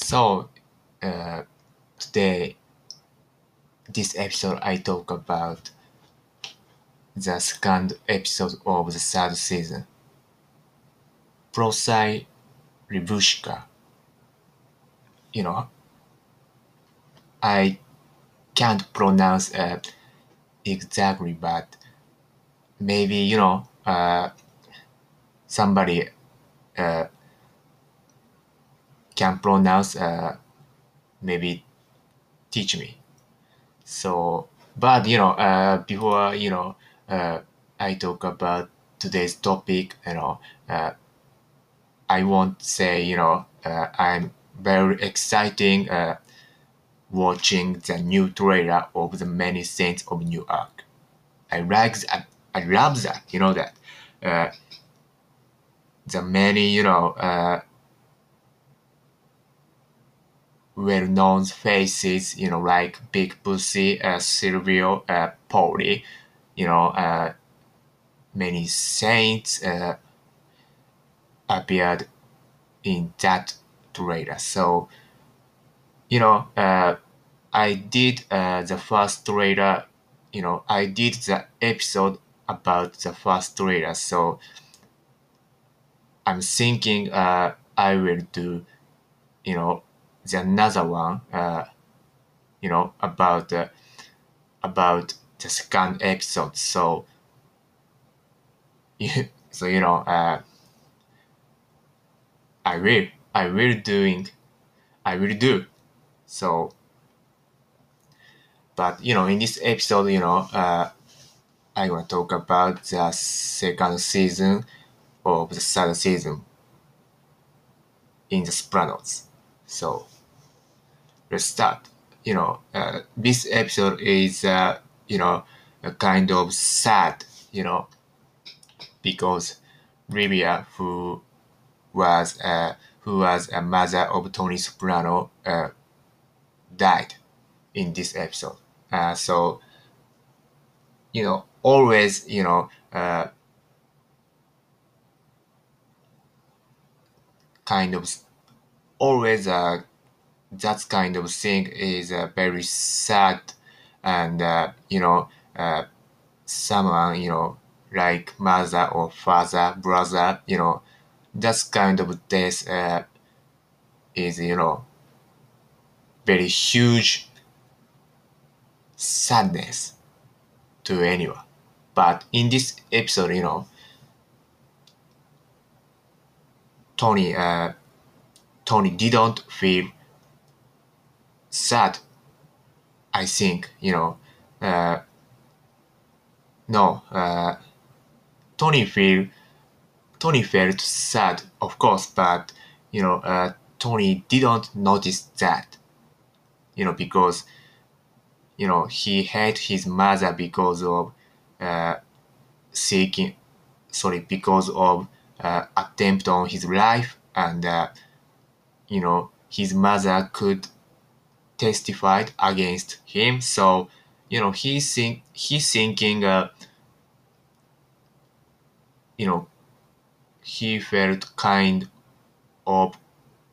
So, uh, today, this episode, I talk about the second episode of the third season. Prosai Ribushka. You know, I can't pronounce uh, exactly, but maybe, you know, uh, somebody uh, can pronounce, uh, maybe teach me. So, but you know, uh, before you know, uh, I talk about today's topic, you know, uh, I want to say, you know, uh, I'm very exciting uh, watching the new trailer of the Many Saints of Newark. I like that. I love that. You know that. Uh, the many, you know, uh, well-known faces, you know, like Big Pussy, uh, Silvio, uh, Paulie, you know, uh, many saints uh, appeared in that trailer. So, you know, uh, I did uh, the first trailer, you know, I did the episode about the first trailer. So, I'm thinking uh, I will do, you know, the another one, uh, you know, about uh, about the second episode. So, so you know, uh, I will, I will doing, I will do. So, but you know, in this episode, you know, uh, I to talk about the second season of the third season in the Sopranos. So let's start. You know, uh, this episode is uh, you know a kind of sad. You know, because Livia, who was uh, who was a mother of Tony Soprano, uh, died in this episode. Uh, so you know, always you know. Uh, kind of always uh, that kind of thing is uh, very sad and uh, you know uh, someone you know like mother or father brother you know that kind of death uh, is you know very huge sadness to anyone. But in this episode you know Tony uh, Tony didn't feel sad. I think you know. Uh, no, uh, Tony feel Tony felt sad, of course, but you know, uh, Tony didn't notice that. You know, because you know he hate his mother because of uh, seeking, sorry, because of uh, attempt on his life and uh, you know his mother could testify against him so you know he's, think he's thinking uh, you know he felt kind of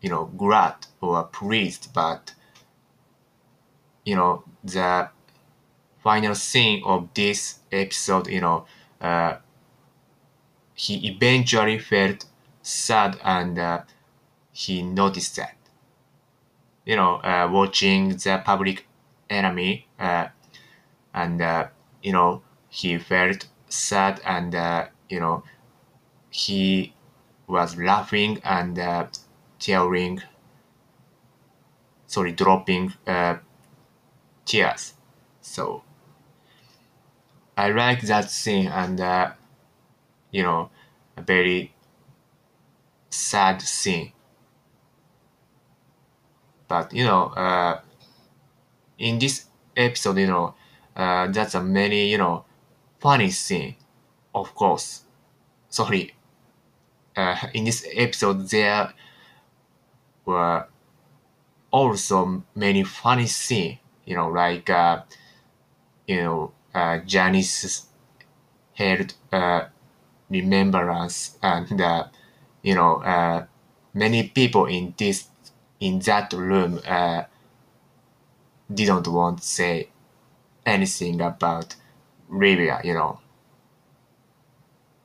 you know glad or pleased but you know the final scene of this episode you know uh, he eventually felt sad and uh, he noticed that. You know, uh, watching the public enemy, uh, and uh, you know, he felt sad and uh, you know, he was laughing and uh, tearing, sorry, dropping tears. So I like that scene and you know, a very sad scene. But you know, uh, in this episode, you know, uh, that's a many you know funny scene, of course. Sorry, uh, in this episode there were also many funny scene. You know, like uh, you know, uh, Janice held uh, remembrance and uh, you know uh, many people in this in that room uh, didn't want to say anything about Livia, you know.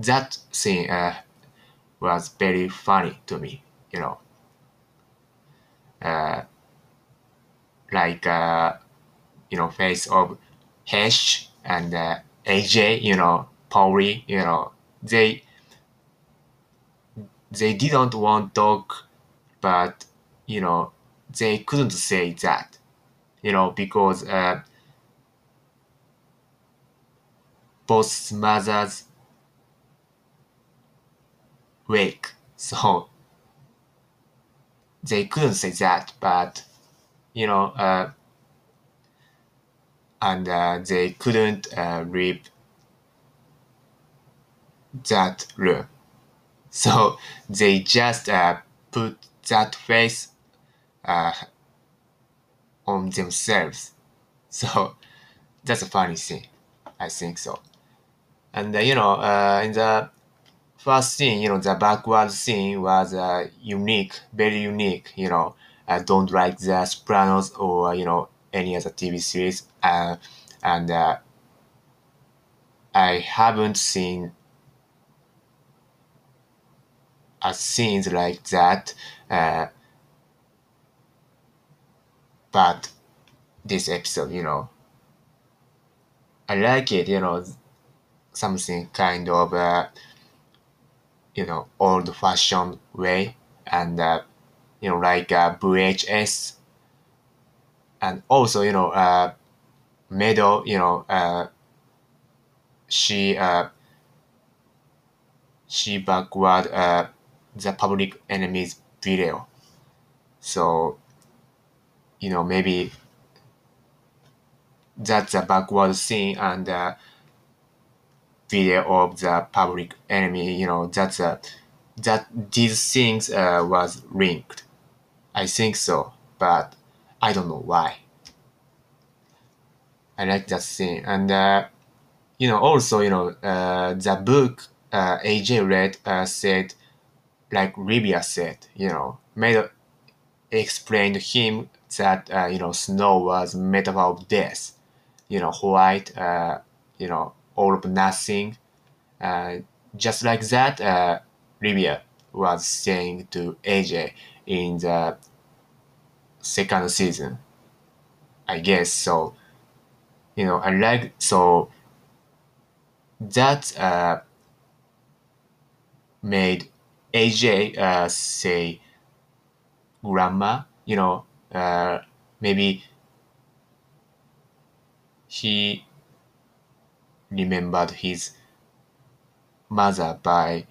That scene uh, was very funny to me, you know. Uh, like, uh, you know, face of Hesh and uh, AJ, you know, Paulie, you know, they they didn't want talk, but you know, they couldn't say that, you know, because uh, both mothers wake, so they couldn't say that, but you know, uh, and uh, they couldn't uh, leave that room. So they just uh, put that face uh, on themselves. So that's a funny thing. I think so. And uh, you know, uh, in the first scene, you know, the backward scene was uh, unique, very unique. You know, I don't like the Sopranos or you know any other TV series, uh, and uh, I haven't seen a scenes like that. Uh, but this episode, you know, I like it. You know, something kind of uh, you know old fashioned way, and uh, you know like uh, VHS, and also you know uh, Meadow, you know, uh, she uh, she backward uh, the public enemies video. So, you know, maybe that's a backward scene and uh, video of the public enemy. You know, that's a that these things uh, was linked. I think so, but I don't know why. I like that scene, and uh, you know, also you know, uh, the book uh, AJ read uh, said, like Livia said, you know, made explained him that uh, you know snow was metaphor of death, you know, white, uh, you know, all of nothing, uh, just like that. Uh, was saying to AJ in the second season. I guess so. You know, I like so that uh, made AJ uh, say grandma. You know, uh, maybe he remembered his mother by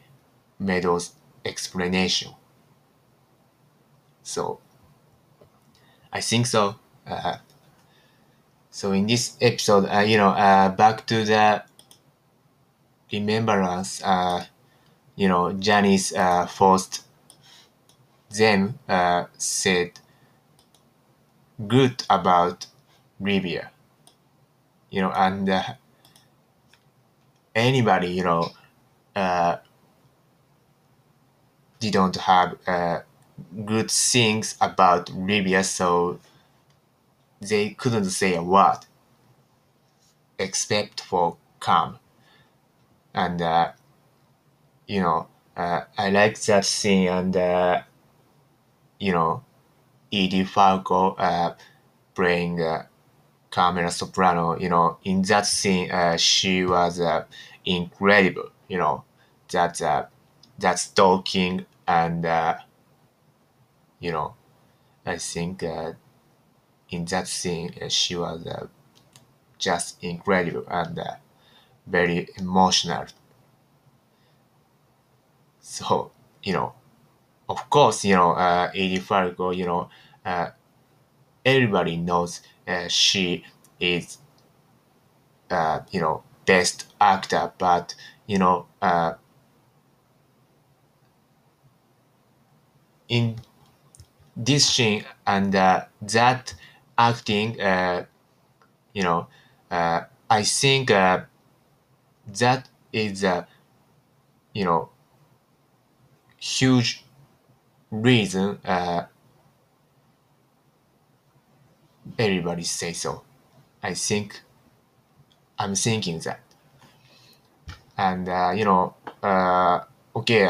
Meadow's explanation. So I think so. Uh, so in this episode, uh, you know, uh, back to the remembrance, uh, you know, Janice uh, forced them uh, said good about Livia. You know, and uh, anybody, you know, uh, didn't have uh, good things about Livia, so they couldn't say a word except for calm. And, uh, you know, uh, I like that scene and, uh, you know, Edie Falco uh, playing uh, Carmela Soprano, you know, in that scene, uh, she was incredible, you know, that, uh, that stalking and, you know, I think in that scene she was just incredible and very emotional. So you know, of course, you know, uh, Edie Falco, you know, uh, everybody knows uh, she is, uh, you know, best actor, but you know, uh, in this scene and uh, that acting, uh, you know, uh, I think uh, that is a, you know, huge reason uh, everybody say so. I think I'm thinking that. And uh, you know, uh, okay.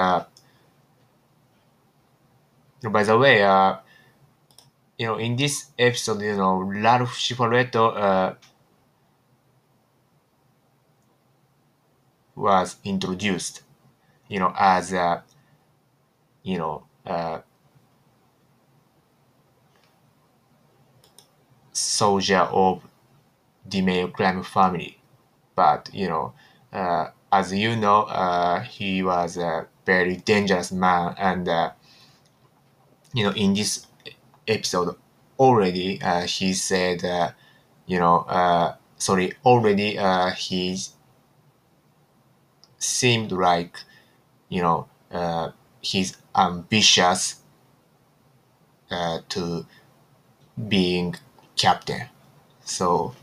By the way, you know, in this episode, you know, Ralph Cifaretto was introduced, you know, as a, you know, uh, soldier of DiMeo crime family. But, you know, uh, as you know, uh, he was a very dangerous man. And, uh, you know, in this episode already, uh, he said, uh, you know, sorry, already he seemed like, you know, he's ambitious uh, to being captain. So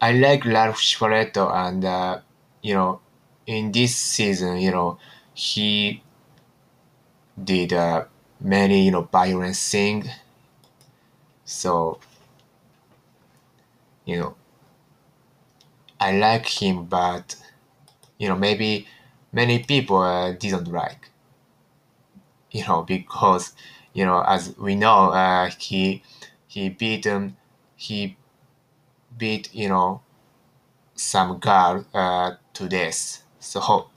I like Ralph Cifaretto, and uh, you know, in this season, you know, he did uh, many you know violent thing. So you know, I like him, but you know maybe many people uh, didn't like. You know because you know as we know uh, he he beat him, he beat you know some girl uh, to death. So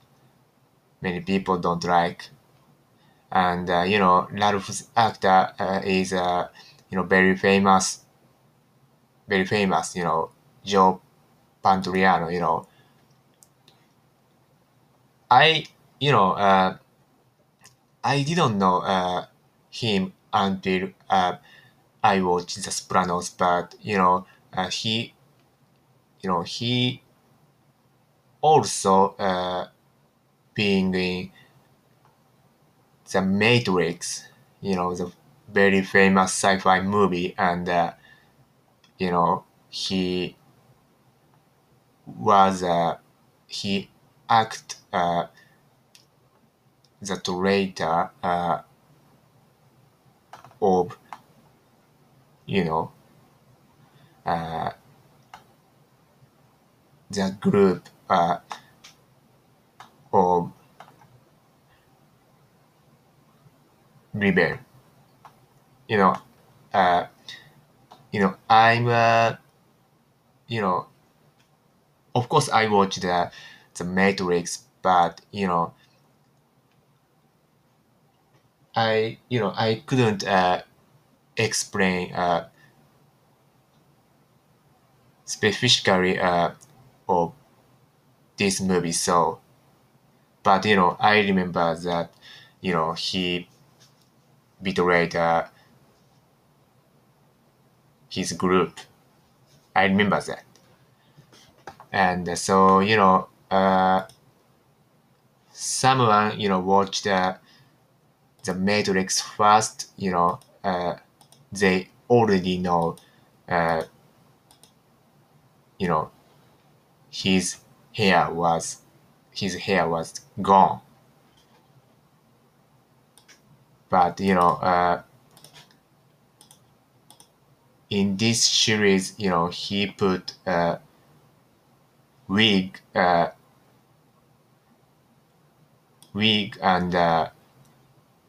many people don't like. And uh, you know, Ralph's actor uh, is uh, you know very famous, very famous. You know, Joe Pantoliano. You know, I you know uh, I didn't know uh, him until uh, I watched The Sopranos, but you know uh, he you know he also uh, being in the Matrix, you know the very famous sci-fi movie, and uh, you know he was uh, he act uh, the traitor uh, of you know uh, the group uh, of rebel. You know, uh, you know, I'm, uh, you know, of course I watch the the Matrix, but you know, I you know I couldn't uh, explain uh, specifically uh, of this movie. So, but you know, I remember that you know he betrayed uh, his group. I remember that, and so you know, uh, someone you know watched uh, the Matrix first. You know, uh, they already know. Uh, you know, his hair was his hair was gone. But you know, uh, in this series, you know, he put a wig, uh, wig, and uh,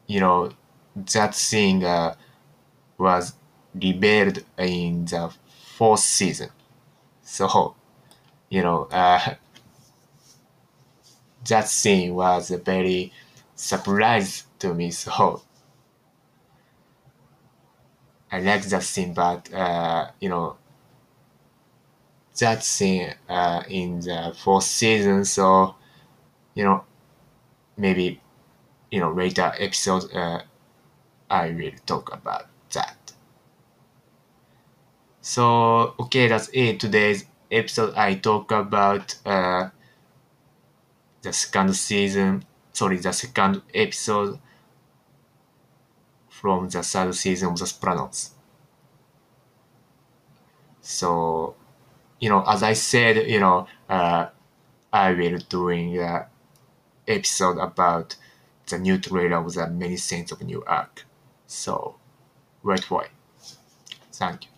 you know, that thing uh, was revealed in the fourth season. So, you know, uh, that scene was a very surprise to me. So, I like that scene, but uh, you know, that scene uh, in the fourth season. So, you know, maybe you know later episode uh, I will talk about that. So okay, that's it. Today's episode I talk about uh, the second season. Sorry, the second episode from the third season of The Sopranos. So, you know, as I said, you know, uh, I will doing a episode about the new trailer of the Many Saints of Newark. So, right it. Thank you.